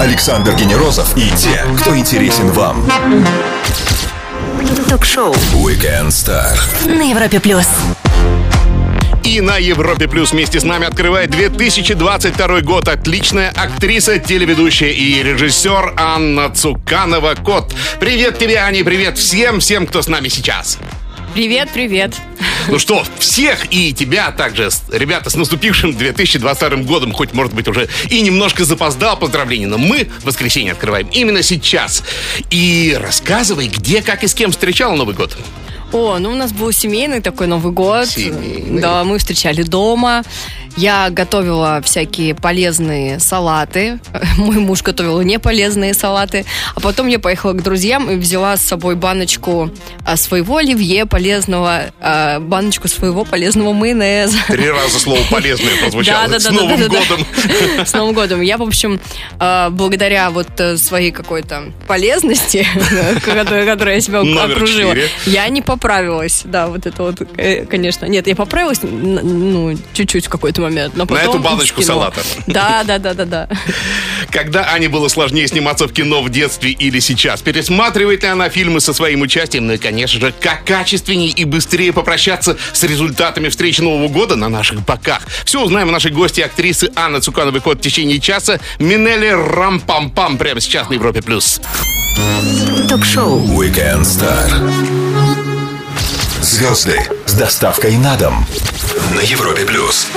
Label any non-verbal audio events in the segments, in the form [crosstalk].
Александр Генерозов и те, кто интересен вам. Ток-шоу Weekend Star. на Европе плюс. И на Европе Плюс вместе с нами открывает 2022 год отличная актриса, телеведущая и режиссер Анна Цуканова Кот. Привет тебе, Аня, привет всем, всем, кто с нами сейчас. Привет, привет. Ну что, всех и тебя также, ребята, с наступившим 2022 годом, хоть, может быть, уже и немножко запоздал поздравление, но мы воскресенье открываем именно сейчас. И рассказывай, где, как и с кем встречал Новый год. О, ну у нас был семейный такой Новый год. Семейный. Да, мы встречали дома. Я готовила всякие полезные салаты. [laughs] Мой муж готовил не полезные салаты. А потом я поехала к друзьям и взяла с собой баночку а, своего оливье полезного, а, баночку своего полезного майонеза. Три раза слово полезное прозвучало. Да, да, с да, Новым да, да. годом. [laughs] С Новым годом. Я, в общем, э, благодаря вот э, своей какой-то полезности, [laughs] которой я себя окружила, я не поправилась. Да, вот это вот, э, конечно. Нет, я поправилась, ну, чуть-чуть в какой-то момент. Но На потом эту баночку скинула. салата. Да, да, да, да, да. Когда Ане было сложнее сниматься в кино в детстве или сейчас? Пересматривает ли она фильмы со своим участием? Ну и, конечно же, как качественнее и быстрее попрощаться с результатами встречи Нового года на наших боках? Все узнаем у нашей гости актрисы Анны Цукановой Кот в течение часа. Минели Рам-Пам-Пам прямо сейчас на Европе+. плюс. Ток-шоу Weekend Star. Звезды с доставкой на дом на Европе плюс.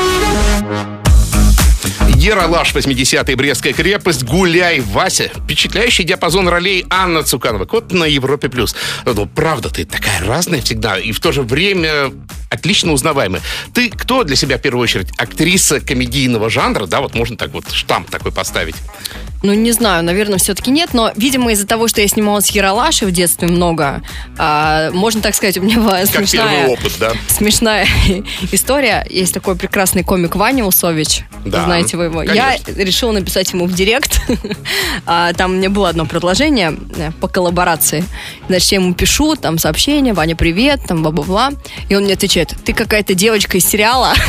Ералаш, 80-й, Брестская крепость, Гуляй, Вася. Впечатляющий диапазон ролей Анна Цуканова. Кот на Европе+. плюс. Ну, правда, ты такая разная всегда, и в то же время отлично узнаваемая. Ты кто для себя, в первую очередь, актриса комедийного жанра? Да, вот можно так вот штамп такой поставить. Ну, не знаю, наверное, все-таки нет, но, видимо, из-за того, что я снималась в Яралаше в детстве много, а, можно так сказать, у меня была Как смешная... опыт, да? смешная [laughs] история. Есть такой прекрасный комик Ваня Усович. Да, Знаете вы его? конечно. Я решила написать ему в директ. [laughs] А, Там мне было одно предложение э, по коллаборации. Значит, я ему пишу, там сообщение, Ваня, привет, там бла-бла-бла. И он мне отвечает, ты какая-то девочка из сериала. [laughs]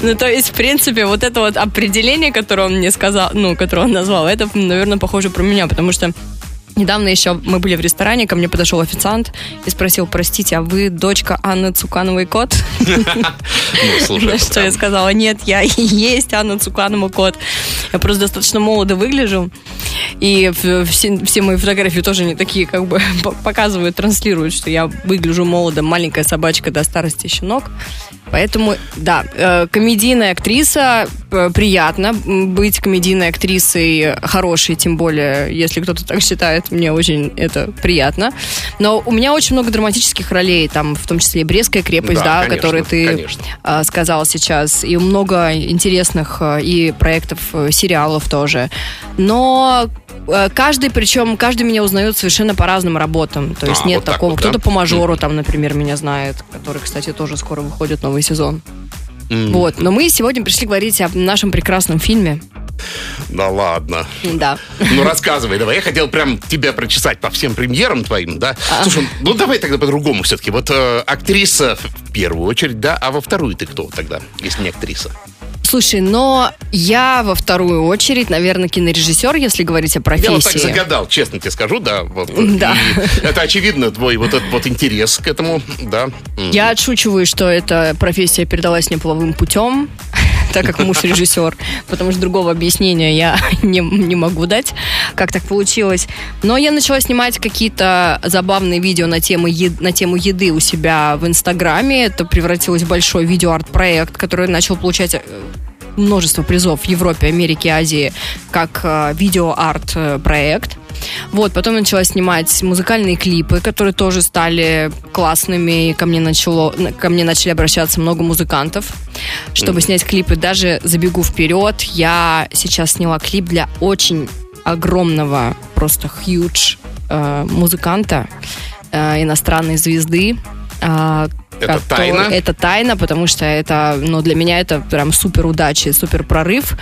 Ну, то есть, в принципе, вот это вот определение, которое он мне сказал, ну, которое он назвал, это, наверное, похоже про меня, потому что Недавно еще мы были в ресторане, ко мне подошел официант и спросил, простите, а вы дочка Анны Цукановой кот? [laughs] Ну, На что я сказала, нет, я [laughs] и есть Анна Цуканова кот. Я просто достаточно молодо выгляжу. И все, мои фотографии тоже не такие, как бы [laughs] показывают, транслируют, что я выгляжу молодо, маленькая собачка до старости щенок. Поэтому, да, э, комедийная актриса, э, приятно быть комедийной актрисой хорошей, тем более, если кто-то так считает, мне очень это приятно. Но у меня очень много драматических ролей, там, в том числе и Брестская крепость, Да, да, конечно, которые ты конечно. а, сказал сейчас, и много интересных и проектов, э, сериалов тоже. Но э, каждый, причем каждый меня узнает совершенно по разным работам. То есть А, нет вот так такого. вот, да? Кто-то по мажору, там, например, меня знает, который, кстати, тоже скоро выходит новый сезон. М, Вот. Но мы сегодня пришли говорить о нашем прекрасном фильме. Да ладно. Да. Ну, рассказывай, давай. Я хотел прям тебя прочесать по всем премьерам твоим, да? А. Слушай, ну давай тогда по-другому все-таки. Вот э, актриса в первую очередь, да, а во вторую ты кто тогда, если не актриса? Слушай, но я во вторую очередь, наверное, кинорежиссер, если говорить о профессии. Я вот так загадал, честно тебе скажу, да. Вот, Да. И это очевидно, твой вот этот вот интерес к этому, да. Я отшучиваю, что эта профессия передалась мне половым путем, так как муж режиссер, потому что другого объяснения я [laughs] не, не могу дать, как так получилось. Но я начала снимать какие-то забавные видео на тему, е- на тему еды у себя в Инстаграме. Это превратилось в большой видеоарт-проект, который начал получать э, множество призов в Европе, Америке, Азии, как э, видеоарт-проект. Вот, потом начала снимать музыкальные клипы, которые тоже стали классными. И ко мне, начало, ко мне начали обращаться много музыкантов, чтобы снять клипы. Даже забегу вперед, я сейчас сняла клип для очень огромного, просто huge э, музыканта, э, иностранной звезды. Э, Это который- тайна? Это тайна, потому что это, ну, для меня это прям супер удача, супер прорыв.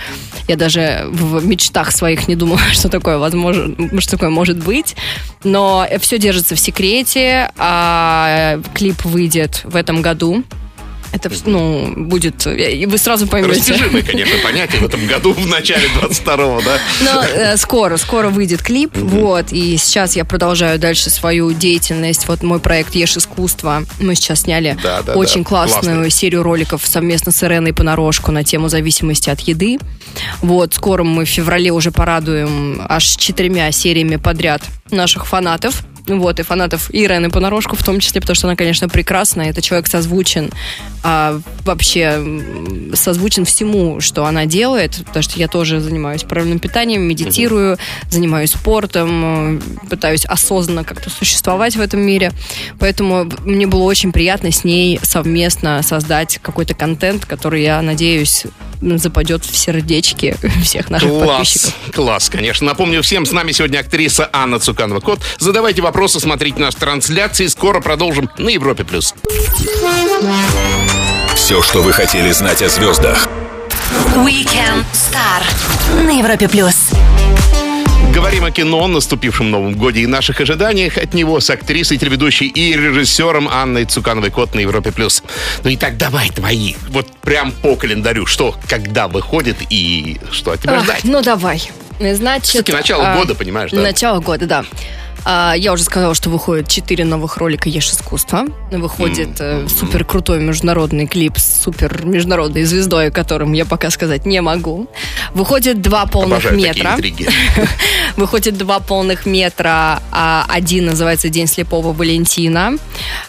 Я даже в мечтах своих не думала, [laughs] что такое возможно, что такое может быть. Но все держится в секрете. А клип выйдет в этом году. Это, ну, будет... И вы сразу поймете. Растяжимое, конечно, понятие в этом году, в начале 22-го, да? Но э, скоро, скоро выйдет клип, вот, и сейчас я продолжаю дальше свою деятельность. Вот мой проект «Ешь искусство». Мы сейчас сняли Да, да, очень да. классную Классный. серию роликов совместно с Иреной Понарошку на тему зависимости от еды. Вот, скоро мы в феврале уже порадуем аж четырьмя сериями подряд наших фанатов. Вот, и фанатов Ирены Понарошку в том числе, потому что она, конечно, прекрасна. Это человек созвучен, а, вообще созвучен всему, что она делает, потому что я тоже занимаюсь правильным питанием, медитирую, занимаюсь спортом, э, пытаюсь осознанно как-то существовать в этом мире. Поэтому мне было очень приятно с ней совместно создать какой-то контент, который, я надеюсь, западет в сердечки [laughs] всех наших Класс, подписчиков. класс, конечно. Напомню всем, с нами сегодня актриса Анна Цуканова-Кот. Задавайте вопросы, смотрите наши трансляции. Скоро продолжим на Европе+. плюс. Все, что вы хотели знать о звездах. Weekend Star на Европе плюс. Говорим о кино, наступившем Новом годе и наших ожиданиях от него с актрисой, телеведущей и режиссером Анной Цукановой-Кот на Европе+. плюс. Ну и так давай твои, вот прям по календарю, что, когда выходит и что от тебя Ах, ждать. ну давай. Значит, Все-таки начало а, года, понимаешь, да? Начало года, да. А, я уже сказала, что выходит 4 новых ролика «Ешь искусство». Выходит э, супер крутой международный клип с супер международной звездой, о котором я пока сказать не могу. Выходит два полных Обожаю метра. [laughs] Выходит два полных метра. а Один называется «День слепого Валентина».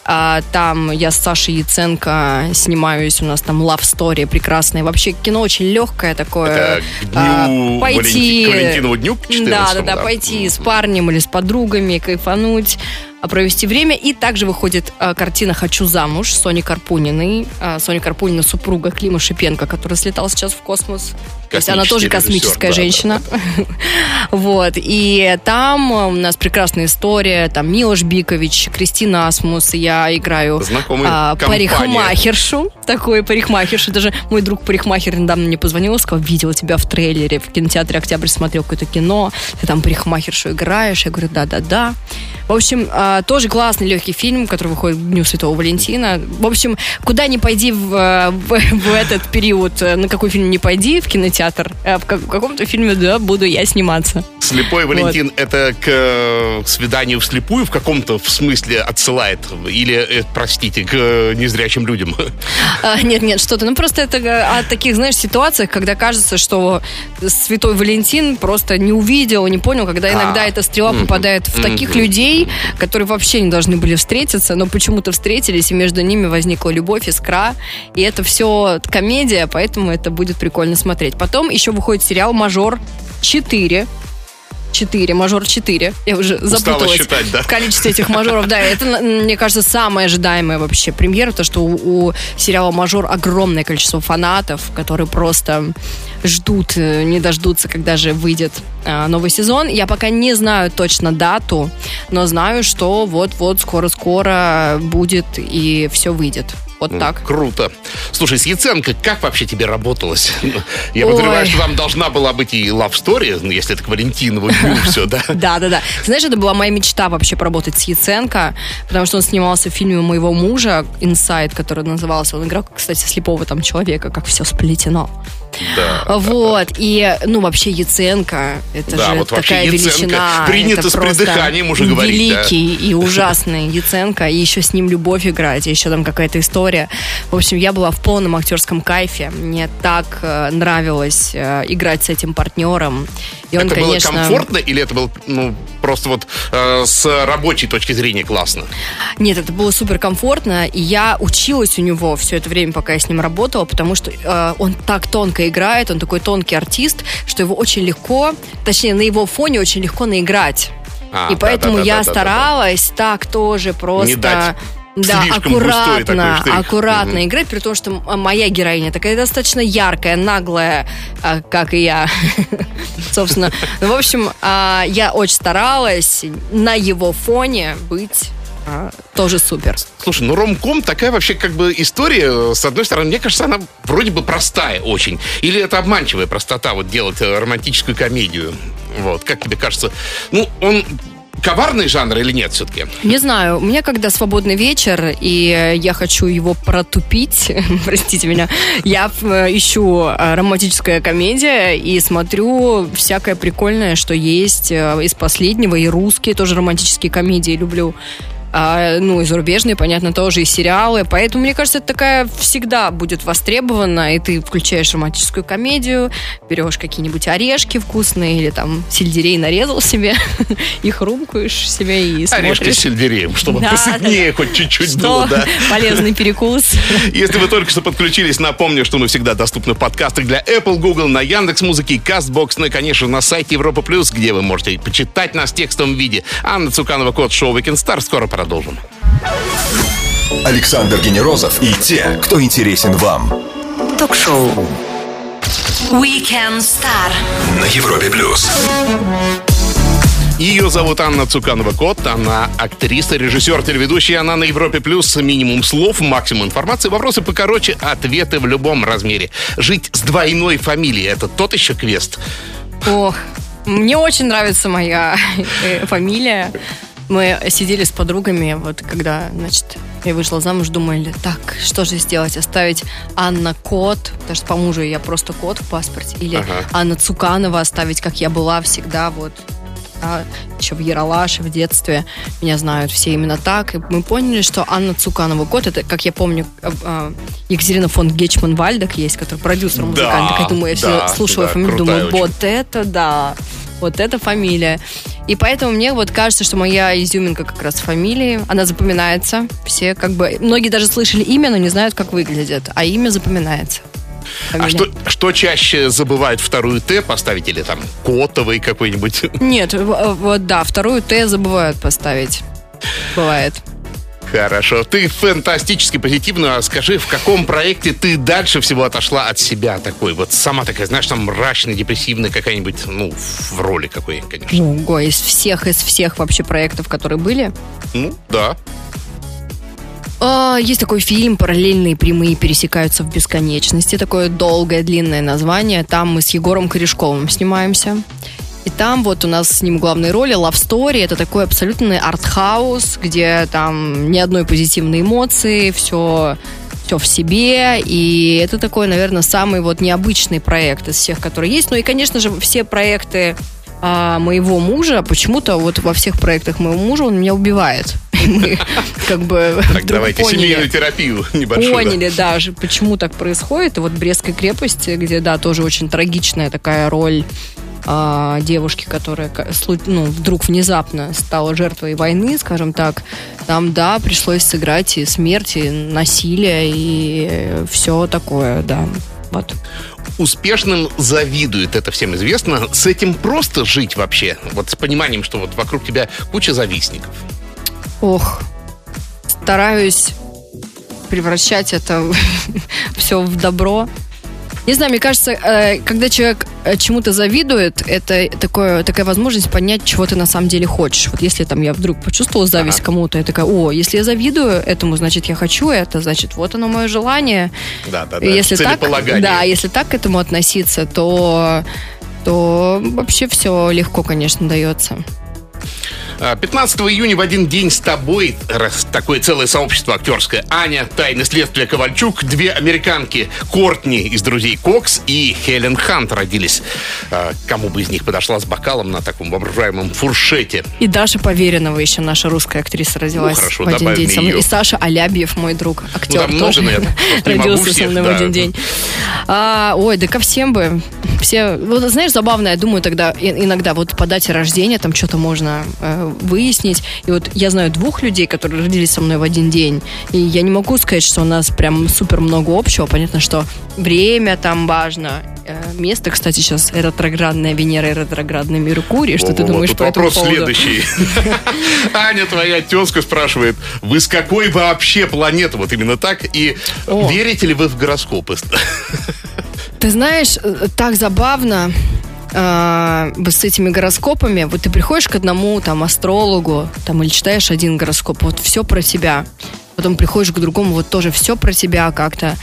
А, Там я с Сашей Яценко снимаюсь. У нас там love story прекрасная. Вообще кино очень легкое такое. Это к дню А, Валенти- к Валентинову дню, к 14-му, Да, да, да, да. пойти с парнем или с подругами, кайфануть, провести время. И также выходит а, картина «Хочу замуж» Сони Карпуниной. А, Соня Карпунина супруга Клима Шипенко, который слетал сейчас в космос. То есть она тоже Космический режиссер, космическая да, женщина. [laughs] Вот. И там у нас прекрасная история. Там Милош Бикович, Кристина Асмус. Я играю а, парикмахершу. Такой парикмахершу. Даже мой друг парикмахер недавно мне позвонил и сказал, видел тебя в трейлере. В кинотеатре «Октябрь» смотрел какое-то кино. Ты там парикмахершу играешь. Я говорю, да-да-да. В общем, а, тоже классный легкий фильм, который выходит к Дню Святого Валентина. В общем, куда ни пойди в, э, в, в этот период, э, на какой фильм не пойди в кинотеатр, э, в, как- в каком-то фильме, да, буду я сниматься. Слепой Валентин это к э, свиданию вслепую в каком-то в смысле отсылает? Или, простите, к незрячим людям? А, нет, нет, что-то. Ну, просто это о таких, знаешь, ситуациях, когда кажется, что Святой Валентин просто не увидел, не понял, когда иногда А, эта стрела попадает в таких людей, которые вообще не должны были встретиться, но почему-то встретились, и между ними возникла любовь, искра. И это все комедия, поэтому это будет прикольно смотреть. Потом еще выходит сериал «Мажор 4». 4, мажор 4. Я уже запуталась считать, да? в количестве этих мажоров. Да, это, мне кажется, самая ожидаемая вообще премьера, то, что у, у сериала «Мажор» огромное количество фанатов, которые просто ждут, э, не дождутся, когда же выйдет а, новый сезон. Я пока не знаю точно дату, но знаю, что вот-вот скоро-скоро будет и все выйдет. Вот так. Круто. Слушай, с Яценко как вообще тебе работалось? [laughs] Я Ой. подозреваю, что там должна была быть и love story, ну, если это к Валентинову дню все, [laughs] да? Да, да, да. Знаешь, это была моя мечта вообще поработать с Яценко, потому что он снимался в фильме моего мужа «Инсайд», который назывался. Он играл, кстати, слепого там человека, как все сплетено. Да. Вот, и, ну, вообще Яценко, это Да, же вот такая величина. принято с придыханием уже говорить, да. Великий и ужасный Яценко, и еще с ним любовь играть, и еще там какая-то история. В общем, я была в полном актерском кайфе. Мне так э, нравилось э, играть с этим партнером. И он, это конечно... было комфортно или это было ну, просто вот э, с рабочей точки зрения классно? Нет, это было супер комфортно, и я училась у него все это время, пока я с ним работала, потому что э, он так тонко играет, он такой тонкий артист, что его очень легко, точнее, на его фоне очень легко наиграть. А, и поэтому я да-да-да-да-да-да. старалась так тоже просто... Не дать да, густой такой аккуратно, штрих. аккуратно Мгм. играть, при том, что моя героиня такая достаточно яркая, наглая, а, как и я, [laughs] собственно. Ну, в общем, а, я очень старалась на его фоне быть а, тоже супер. Слушай, ну ромком такая вообще как бы история, с одной стороны, мне кажется, она вроде бы простая очень. Или это обманчивая простота, вот делать э, романтическую комедию. Вот, как тебе кажется? Ну, он коварный жанр или нет все-таки? Не знаю, у меня когда свободный вечер, и я хочу его протупить, [laughs] простите меня, я э, ищу э, романтическая комедия и смотрю всякое прикольное, что есть э, из последнего, и русские тоже романтические комедии люблю а, ну, и зарубежные, понятно, тоже, и сериалы. Поэтому, мне кажется, это такая всегда будет востребована, и ты включаешь романтическую комедию, берешь какие-нибудь орешки вкусные, или там сельдерей нарезал себе, [laughs] их румкаешь себе и смотришь. Орешки с сельдереем, чтобы Да, посытнее да, хоть чуть-чуть Что? было, да. [laughs] Полезный перекус. [laughs] Если вы только что подключились, напомню, что мы всегда доступны в подкастах для Apple, Google, на Яндекс Музыке, Castbox, ну и, конечно, на сайте Европа Плюс, где вы можете почитать нас в текстовом виде. Анна Цуканова, код шоу Weekend Star. Скоро продолжим. Александр Генерозов и те, кто интересен вам. Ток-шоу. Weekend Star. На Европе плюс. Ее зовут Анна Цуканова-Кот. Она актриса, режиссер, телеведущая. Она на Европе Плюс. Минимум слов, максимум информации. Вопросы покороче, ответы в любом размере. Жить с двойной фамилией – это тот еще квест. Ох, мне очень нравится моя э, фамилия. Мы сидели с подругами, вот когда, значит, я вышла замуж, думали, так, что же сделать? Оставить Анна Кот, потому что по мужу я просто Кот в паспорте, или Ага. Анна Цуканова оставить, как я была всегда, вот. А, еще в Яралаше в детстве меня знают все именно так. И мы поняли, что Анна Цуканова Кот, это, как я помню, э, э, Екатерина фон Гечман Вальдек есть, который продюсер музыкант. Так я думаю, я да, все слушала да, фамилию, думаю, очень. вот это да, вот это фамилия. И поэтому мне вот кажется, что моя изюминка как раз фамилии, она запоминается. Все как бы, многие даже слышали имя, но не знают, как выглядит, а имя запоминается. А Фамилия. что, что чаще забывают вторую Т поставить или там котовый какой-нибудь? Нет, вот да, вторую Т забывают поставить. Бывает. Хорошо. Ты фантастически позитивно. А скажи, в каком проекте ты дальше всего отошла от себя такой? Вот сама такая, знаешь, там мрачная, депрессивная какая-нибудь, ну, в роли какой, конечно. Ого, из всех, из всех вообще проектов, которые были. Ну, да. А, Есть такой фильм «Параллельные прямые пересекаются в бесконечности». Такое долгое, длинное название. Там мы с Егором Корешковым снимаемся. И там вот у нас с ним главные роли Love Story. Это такой абсолютный артхаус, где там ни одной позитивной эмоции, все все в себе, и это такой, наверное, самый вот необычный проект из всех, которые есть. Ну и, конечно же, все проекты а, моего мужа, почему-то вот во всех проектах моего мужа он меня убивает. [laughs] И Мы как бы Так, давайте поняли, семейную терапию небольшую. да. поняли даже, почему так происходит. И вот Брестской крепости, где, да, тоже очень трагичная такая роль а, девушки, которая ну, вдруг внезапно стала жертвой войны, скажем так, там, да, пришлось сыграть и смерть, и насилие, и все такое, да. Вот. Успешным завидует, это всем известно. С этим просто жить вообще. Вот с пониманием, что вот вокруг тебя куча завистников. Ох, стараюсь превращать это [laughs] все в добро. Не знаю, мне кажется, э, когда человек э, чему-то завидует, это такое, такая возможность понять, чего ты на самом деле хочешь. Вот если там я вдруг почувствовала зависть Ага. кому-то, я такая, о, если я завидую этому, значит, я хочу это, значит, вот оно мое желание. Да, да, да. Если так, да, если так к этому относиться, то то вообще все легко, конечно, дается. А, 15 июня в один день с тобой раз- такое целое сообщество актерское. Аня, Тайны следствия Ковальчук, две американки Кортни из «Друзей Кокс» и Хелен Хант родились. А, Кому бы из них подошла с бокалом на таком воображаемом фуршете. И Даша Поверенова еще наша русская актриса родилась Ну, хорошо, в один день со мной. И Саша Алябьев, мой друг, актер, там много, тоже наверное, могу родился со всех, мной в да. один день. А, ой, да ко всем бы. Все, вот, знаешь, забавно, я думаю тогда иногда вот по дате рождения там что-то можно э, выяснить. И вот я знаю двух людей, которые родились со мной в один день. И я не могу сказать, что у нас прям супер много общего. Понятно, что время там важно. Э, Место, кстати, сейчас ретроградная Венера и ретроградный Меркурий. Что ты Во-во-во, думаешь тут по этому вопрос поводу? следующий. [laughs] Аня, твоя тезка спрашивает, вы с какой вообще планеты? Вот именно так. И О. верите ли вы в гороскопы? Ты знаешь, э, так забавно э, с этими гороскопами. Вот ты приходишь к одному там астрологу, там или читаешь один гороскоп, вот все про тебя. Потом приходишь к другому, вот тоже все про тебя как-то.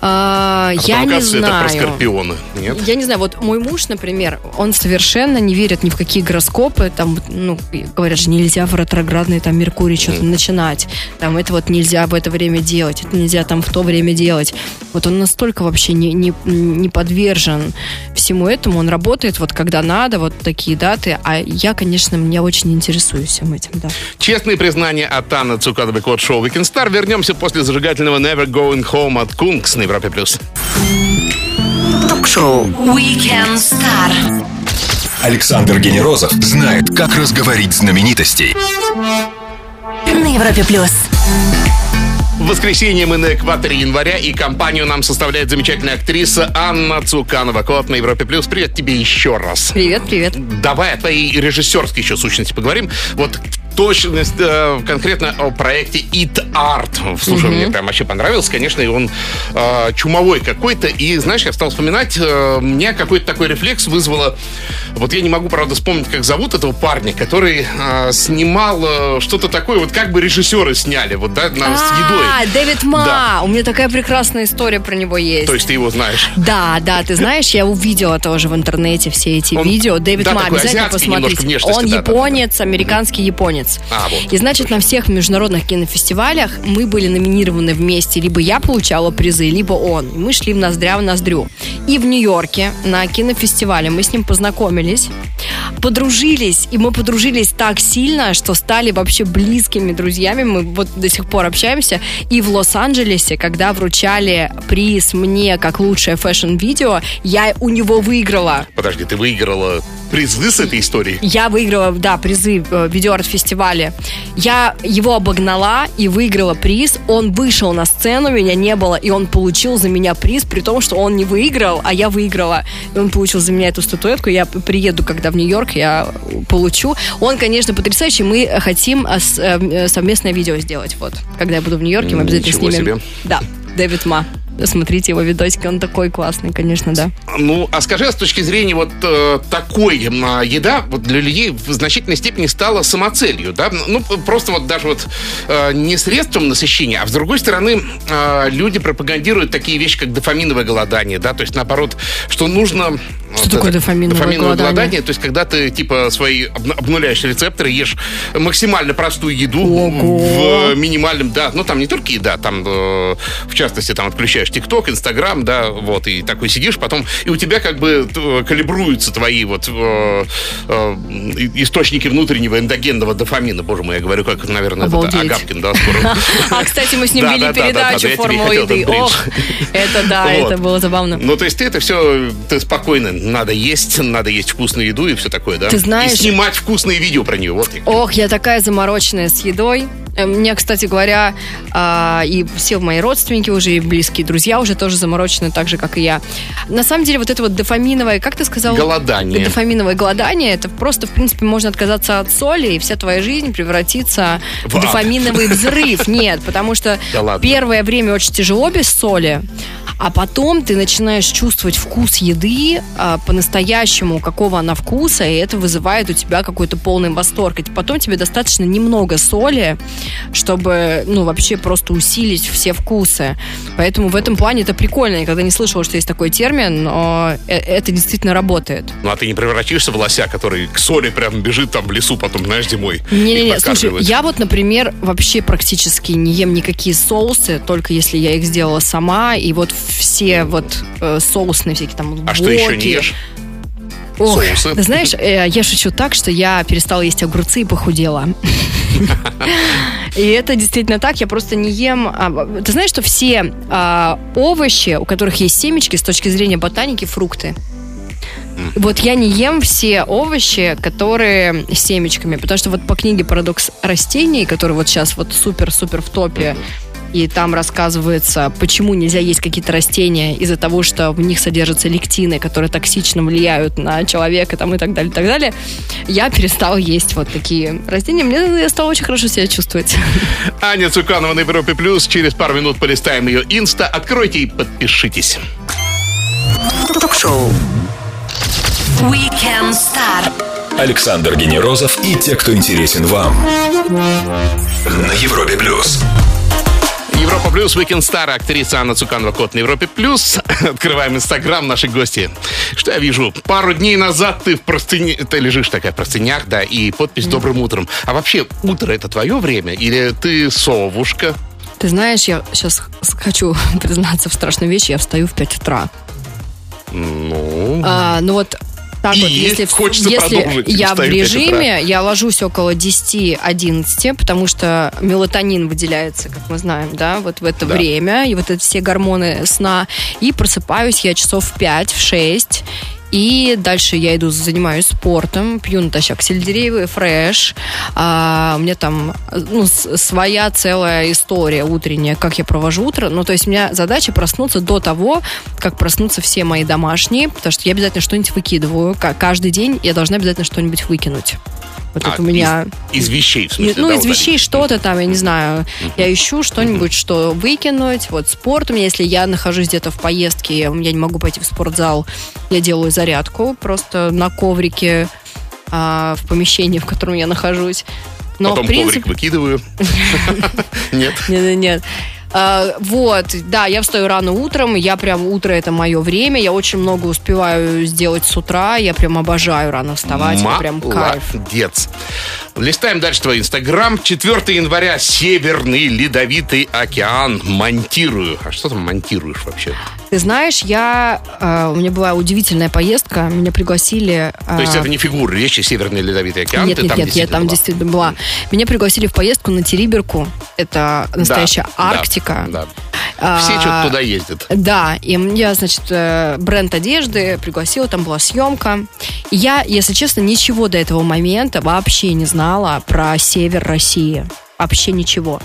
А, А я не оказывается, это про знаю. скорпиона. Нет? Я не знаю, вот мой муж, например, он совершенно не верит ни в какие гороскопы. Там, ну, говорят же, нельзя в ретроградный там Меркурий что-то начинать. Там это вот нельзя в это время делать, это нельзя там в то время делать. Вот он настолько вообще не, не, не подвержен всему этому. Он работает вот когда надо, вот такие даты. А я, конечно, мне очень интересуюсь всем этим, да. Честные признания от Анны Цукадовой Код Шоу Weekend Star. Вернемся после зажигательного Never Going Home от Кунгс на Европе+. плюс. Ток-шоу Weekend Star. Александр Генерозов знает, как разговорить знаменитостей. На Европе плюс. В воскресенье мы на экваторе января, и компанию нам составляет замечательная актриса Анна Цуканова. Кот на Европе+. плюс. Привет тебе еще раз. Привет, привет. Давай о твоей режиссерской еще сущности поговорим. Вот точность э, конкретно о проекте It Art. Слушай, мне прям вообще понравился. Конечно, и он э, чумовой какой-то. И, знаешь, я стал вспоминать, э, мне какой-то такой рефлекс вызвало... Вот я не могу, правда, вспомнить, как зовут этого парня, который э, снимал э, что-то такое, вот как бы режиссеры сняли, вот, да, на, с едой. А, Дэвид Ма. Да. У меня такая прекрасная история про него есть. То есть ты его знаешь. Да, да, ты знаешь, я увидела тоже в интернете все эти Он- видео. Дэвид да, Ма, обязательно посмотрите. Он да, да, да, японец, американский японец. А, вот. И значит, на всех международных кинофестивалях мы были номинированы вместе. Либо я получала призы, либо он. И мы шли в ноздря в ноздрю. И в Нью-Йорке на кинофестивале мы с ним познакомились, подружились, и мы подружились так сильно, что стали вообще близкими друзьями. Мы вот до сих пор общаемся. И в Лос-Анджелесе, когда вручали приз мне как лучшее fashion -видео, я у него выиграла. Подожди, ты выиграла призы с этой историей? Я выиграла, да, призы э, видеоарт-фестиваля. Я его обогнала и выиграла приз. Он вышел на сцену, меня не было, и он получил за меня приз, при том, что он не выиграл, а я выиграла. И он получил за меня эту статуэтку. Я приеду, когда в Нью-Йорк, я получу. Он, конечно, потрясающий. Мы хотим э, э, совместное видео сделать. Вот, когда я буду в Нью-Йорке, мы обязательно Ничего снимем. себе. Да, Дэвид Ма. Смотрите его видосики, он такой классный, конечно, да. Ну, а скажи, а с точки зрения вот э, такой а, еда вот для людей в значительной степени стала самоцелью, да? Ну, п- просто вот даже вот э, не средством насыщения, а с другой стороны э, люди пропагандируют такие вещи, как дофаминовое голодание, да? То есть, наоборот, что нужно... Что такое дофаминовое голодание? То есть, когда ты, типа, свои обн- обнуляешь рецепторы, ешь максимально простую еду Ого. в минимальном, да, ну, там не только еда, там, э, в частности, там отключаешь ТикТок, Инстаграм, да, вот, и такой сидишь, потом, и у тебя как бы калибруются твои вот э, э, источники внутреннего эндогенного дофамина, боже мой, я говорю, как, наверное, этот. Агапкин, да, скоро. [laughs] А, кстати, мы с ним вели да, да, да, да, передачу «Формула еды». Ох, это да, [laughs] Вот. это было забавно. Ну, то есть ты это все, ты спокойно, надо есть, надо есть вкусную еду и все такое, да? Ты знаешь- И снимать вкусные видео про нее, вот. Ох, я такая замороченная с едой. Э, Мне, кстати говоря, а, и все мои родственники уже, и близкие друзья уже тоже заморочены так же, как и я. На самом деле, вот это вот дофаминовое, как ты сказал? Голодание. Дофаминовое голодание, это просто, в принципе, можно отказаться от соли, и вся твоя жизнь превратится в, В дофаминовый взрыв. [laughs] Нет, потому что Да первое время очень тяжело без соли, а потом ты начинаешь чувствовать вкус еды а, по-настоящему, какого она вкуса, и это вызывает у тебя какой-то полный восторг. И потом тебе достаточно немного соли, чтобы, ну, вообще просто усилить все вкусы. Поэтому в этом плане это прикольно. Я никогда не слышала, что есть такой термин, но э- это действительно работает. Ну, а ты не превратишься в лося, который к соли прям бежит там в лесу, потом, знаешь, зимой. Не-не-не, слушай, я вот, например, вообще практически не ем никакие соусы, только если я их сделала сама, и вот все вот э, соусные всякие там А что еще не. Ешь? Ох, Соусы? ты знаешь, э, я шучу так, что я перестала есть огурцы и похудела. [laughs] И это действительно так, я просто не ем... а, Ты знаешь, что все а, овощи, у которых есть семечки, с точки зрения ботаники, фрукты. Вот я не ем все овощи, которые с семечками, потому что вот по книге «Парадокс растений», который вот сейчас вот супер-супер в топе, и там рассказывается, почему нельзя есть какие-то растения из-за того, что в них содержатся лектины, которые токсично влияют на человека там, и так далее, и так далее. Я перестала есть вот такие растения. Мне я стала очень хорошо себя чувствовать. Аня Цуканова на Европе Плюс. Через пару минут полистаем ее инста. Откройте и подпишитесь. Ток-шоу Weekend Star. Александр Генерозов и те, кто интересен вам. На Европе плюс. Европа Плюс, Weekend Star, актриса Анна Цуканова, код на Европе Плюс. [laughs] Открываем Инстаграм нашей гости. Что я вижу? Пару дней назад ты в простыне... Ты лежишь такая в простынях, да, и подпись «Добрым утром». А вообще, утро — это твое время? Или ты совушка? Ты знаешь, я сейчас хочу [laughs] признаться в страшной вещи, я встаю в 5 утра. Ну... А, ну вот так И вот, если, в- хочется если я в режиме, я ложусь около 10-11, потому что мелатонин выделяется, как мы знаем, да, вот в это Да. время, и вот это все гормоны сна. И просыпаюсь я часов в 5, в 6, и дальше я иду, занимаюсь спортом, пью натощак сельдереевый фреш. А, у меня там ну, своя целая история утренняя, как я провожу утро. Ну, то есть у меня задача проснуться до того, как проснутся все мои домашние, потому что я обязательно что-нибудь выкидываю. Ка- Каждый день я должна обязательно что-нибудь выкинуть. Вот А, это у меня... Из, из вещей, в И- смысле, ну, да, из удалить? вещей что-то там, я не знаю. Я ищу что-нибудь, что выкинуть. Вот спорт у меня, если я нахожусь где-то в поездке, я не могу пойти в спортзал, я делаю зарядку просто на коврике а, в помещении, [laughs] в котором я нахожусь. Но, Потом в принципе, коврик выкидываю. [laughs] Нет. нет, нет, вот, да, я встаю рано утром, я прям, утро это мое время, я очень много успеваю сделать с утра, я прям обожаю рано вставать, прям кайф. Молодец. Листаем дальше твой инстаграм. 4 января. Северный ледовитый океан. Монтирую. А что там монтируешь вообще? Ты знаешь, я, э, у меня была удивительная поездка, меня пригласили... То есть э, это не фигура речи Северный ледовитый океан? Нет, Ты нет, там нет, я там была? действительно была. Меня пригласили в поездку на Териберку. Это настоящая Да, Арктика. Да, да. А, Все что-то туда ездят. Да, и я, значит, э, бренд одежды пригласила, там была съемка. Я, если честно, ничего до этого момента вообще не знала про север России. Вообще ничего.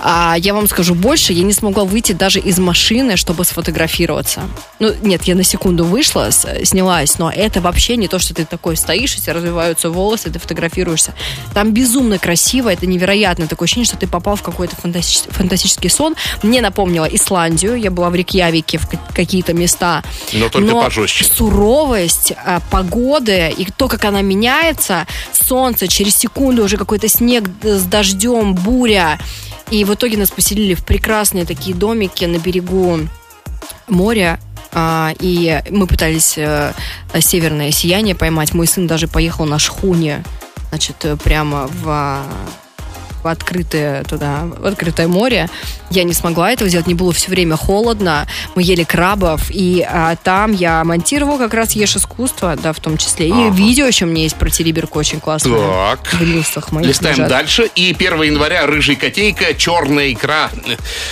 А я вам скажу больше, я не смогла выйти даже из машины, чтобы сфотографироваться. Ну, нет, я на секунду вышла, снялась, но это вообще не то, что ты такой стоишь, у тебя развиваются волосы, ты фотографируешься. Там безумно красиво, это невероятно. Такое ощущение, что ты попал в какой-то фантастич- фантастический сон. Мне напомнило Исландию, я была в Рикьявике, в ка- какие-то места. Но только пожестче. суровость а, погоды и то, как она меняется, солнце, через секунду уже какой-то снег с дождем, буря. И в итоге нас поселили в прекрасные такие домики на берегу моря. А, и мы пытались э, северное сияние поймать. Мой сын даже поехал на шхуне, значит, э, прямо в, в открытое туда, в открытое море. Я не смогла этого сделать, не было все время холодно. Мы ели крабов, и а, там я монтировала как раз ешь искусство, да, в том числе. И Ага. видео еще у меня есть про Териберку очень классное. Так. В рилсах моих Листаем лежат. дальше. И 1 января рыжий котейка, черная икра.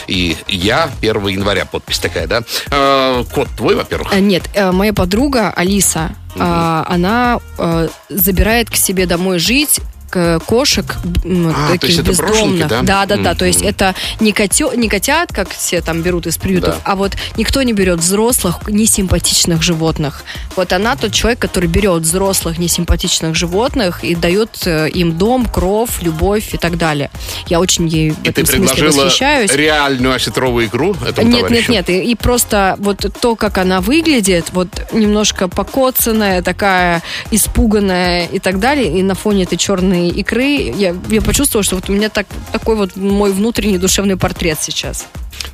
И я 1 января. Подпись такая, да? Э, Код твой, во-первых. А, Нет, э, моя подруга Алиса, а, она э, забирает к себе домой жить кошек А, то таких есть это брошенки, бездомных. да? Да, да, да. То есть это не, котё, не котят, как все там берут из приютов, Да. а вот никто не берет взрослых, несимпатичных животных. Вот она тот человек, который берет взрослых, несимпатичных животных и дает э, им дом, кров, любовь и так далее. Я очень ей в И ты этом смысле предложила восхищаюсь. реальную осетровую икру этому Нет, товарищу? нет, нет. И, и просто вот то, как она выглядит, вот немножко покоцанная, такая испуганная и так далее. И на фоне этой черной икры я, я почувствовала, что вот у меня так, такой вот мой внутренний душевный портрет сейчас.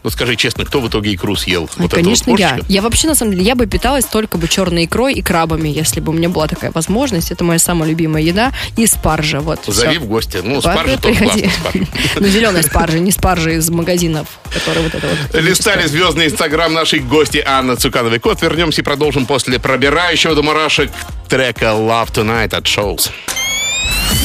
Ну скажи честно, кто в итоге икру съел? Ой, вот конечно, я. Я вообще, на самом деле, я бы питалась только бы черной икрой и крабами, если бы у меня была такая возможность. Это моя самая любимая еда. И спаржа, вот. Зови всё. в гости. Ну, Спаржа, спаржа тоже приходи. классно. [laughs] Ну, зеленая спаржа, не спаржа из магазинов, которые вот это вот. Листали звездный инстаграм нашей гости Анны Цукановой. Кот. Вернемся и продолжим после пробирающего до мурашек трека Love Tonight от Shows.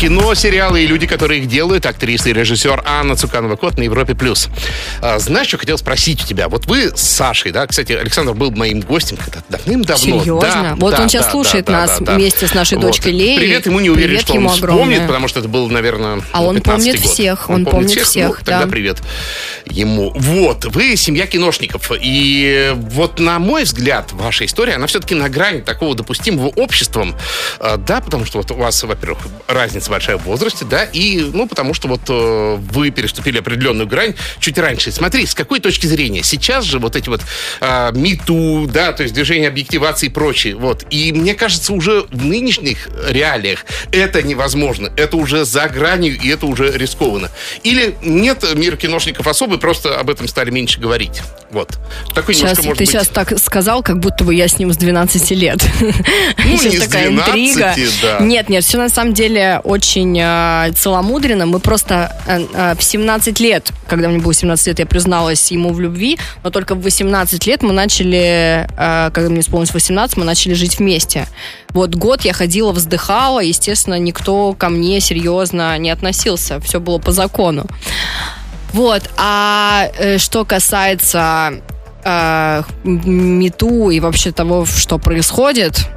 Кино, сериалы и люди, которые их делают, актриса и режиссер Анна Цуканова Кот на Европе плюс. А, знаешь, что хотел спросить у тебя? Вот вы с Сашей, да, кстати, Александр был моим гостем когда-то давным-давно. Серьезно? Да, Вот да, он сейчас да, слушает да, нас да, да. вместе с нашей дочкой Леей. Привет, ему не уверен, Привет что он ему вспомнит, огромное. потому что это был, наверное, А ну, он 15-й помнит год. всех, он помнит всех, Ну, тогда да. привет ему. Вот, вы семья киношников. И вот, на мой взгляд, ваша история, она все-таки на грани такого допустимого обществом. А, Да, потому что вот у вас, во-первых, разница разница большая в возрасте, да, и, ну, потому что вот э, вы переступили определенную грань чуть раньше. Смотри, с какой точки зрения? Сейчас же вот эти вот э, МИТУ, да, то есть движение объективации и прочее, вот. И мне кажется, уже в нынешних реалиях это невозможно. Это уже за гранью, и это уже рискованно. Или нет, мир киношников особый, просто об этом стали меньше говорить. Вот. Такой сейчас, немножко, ты быть... сейчас так сказал, как будто бы я с ним с 12 лет. Ну, [laughs] Сейчас не такая 12, интрига. да. Нет, нет, все на самом деле очень э, целомудренно. Мы просто э, э, в 17 лет, когда мне было 17 лет, я призналась ему в любви, но только в 18 лет мы начали, э, когда мне исполнилось 18, мы начали жить вместе. Вот год я ходила, вздыхала, естественно, никто ко мне серьезно не относился. Все было по закону. Вот, а э, что касается э, мету и вообще того, что происходит,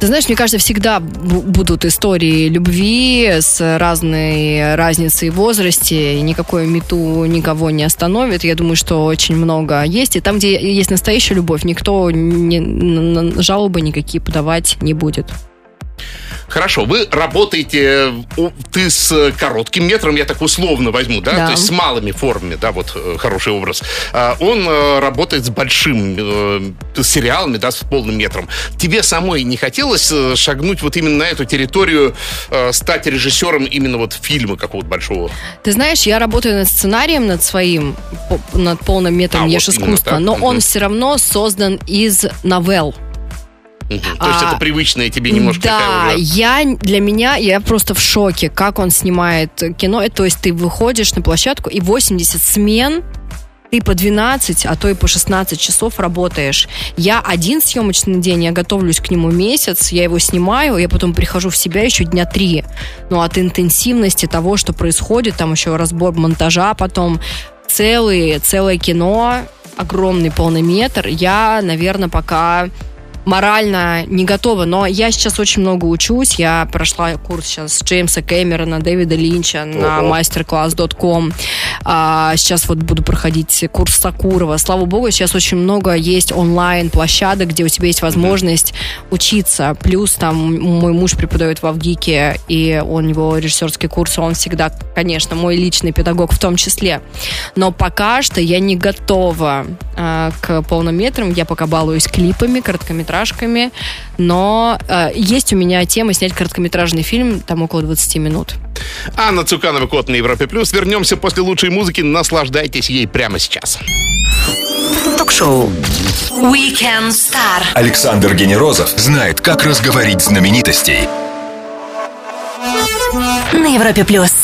ты знаешь, мне кажется, всегда бу- будут истории любви с разной разницей в возрасте, и никакой мету никого не остановит. Я думаю, что очень много есть. И там, где есть настоящая любовь, никто не, жалобы никакие подавать не будет. Хорошо, вы работаете, у- ты с э, коротким метром, я так условно возьму, да, Да. то есть с малыми формами, да, вот э, хороший образ. А Он э, работает с большим э, с сериалами, да, с полным метром. Тебе самой не хотелось э, шагнуть вот именно на эту территорию, э, стать режиссером именно вот фильма какого-то большого? Ты знаешь, я работаю над сценарием, над своим, над полным метром А, вот ешь именно так. но Мгм. он все равно создан из новелл. То есть А, это привычная тебе немножко да, такая уже... я для меня я просто в шоке, как он снимает кино. Э, То есть ты выходишь на площадку и 80 смен ты по 12, а то и по 16 часов работаешь. Я один съемочный день, я готовлюсь к нему месяц, я его снимаю, я потом прихожу в себя еще дня три. Но от интенсивности того, что происходит, там еще разбор монтажа, потом целые, целое кино, огромный полный метр, я, наверное, пока морально не готова, но я сейчас очень много учусь. Я прошла курс сейчас Джеймса Кэмерона, Дэвида Линча на Ого. masterclass.com. А, сейчас вот буду проходить курс Сакурова. Слава богу, сейчас очень много есть онлайн площадок, где у тебя есть возможность учиться. Плюс там мой муж преподает в Авгике, и у него режиссерский курс, он всегда, конечно, мой личный педагог в том числе. Но пока что я не готова а, к полным метрам. Я пока балуюсь клипами, короткометражками. Но а, есть у меня тема снять короткометражный фильм, там около 20 минут. Анна Цуканова, Кот на Европе+. плюс. Вернемся после лучшей музыки. Наслаждайтесь ей прямо сейчас. Ток-шоу Weekend Star. Александр Генерозов знает, как разговорить знаменитостей. На Европе плюс.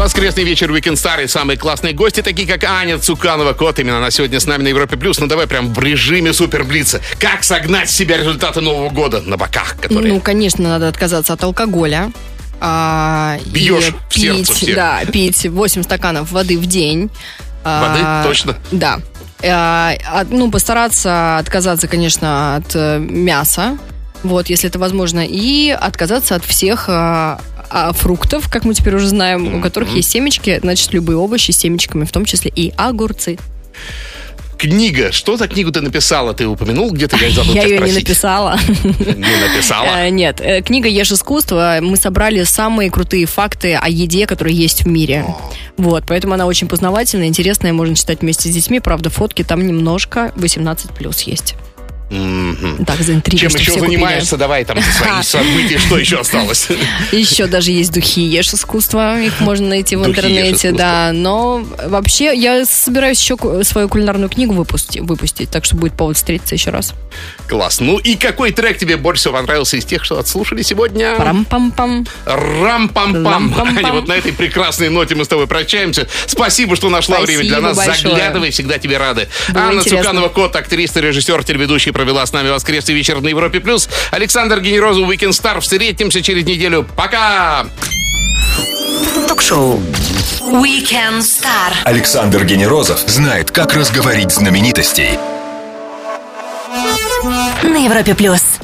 Воскресный вечер Weekend Star и самые классные гости, такие как Аня Цуканова. Кот именно она сегодня с нами на Европе+. плюс. Ну давай прям в режиме суперблица. Как согнать с себя результаты Нового года на боках, которые... Ну, конечно, надо отказаться от алкоголя. а, Бьешь в сердце пить, всех. да, пить 8 стаканов воды в день. Воды? А, Точно? Да. А, ну, постараться отказаться, конечно, от э, мяса, вот, если это возможно, и отказаться от всех а, а, фруктов, как мы теперь уже знаем, у которых есть семечки, значит, любые овощи с семечками, в том числе и огурцы. Книга. Что за книгу ты написала? Ты упомянул где-то? [laughs] Я забыл Я ее не спросить. написала. [laughs] Не написала? Э, Нет, э, книга «Ешь искусство». Мы собрали самые крутые факты о еде, которые есть в мире. Вот, поэтому она очень познавательная, интересная, можно читать вместе с детьми. Правда, фотки там немножко 18 плюс есть. Мгм. Так, за интригу, Чем еще все купили. занимаешься? Давай там свои события. Что еще осталось? [laughs] Еще даже есть духи «Ешь искусство», их можно найти в Духи «Ешь интернете, искусство». да. Но вообще я собираюсь еще свою кулинарную книгу выпустить, так что будет повод встретиться еще раз. Класс. Ну и какой трек тебе больше всего понравился из тех, что отслушали сегодня? Рам-пам-пам. Рам-пам-пам. Аня, [laughs] вот на этой прекрасной ноте мы с тобой прощаемся. Спасибо, что нашла время для нас. Заглядывай, всегда тебе рады. Анна интересно. Цуканова, кот, актриса, режиссер, телеведущий, провела с нами воскресный вечер на Европе+. плюс. Александр Генерозов, Weekend Star. Встретимся через неделю. Пока! Ток-шоу Weekend Star. Александр Генерозов знает, как разговорить знаменитостей. На Европе плюс.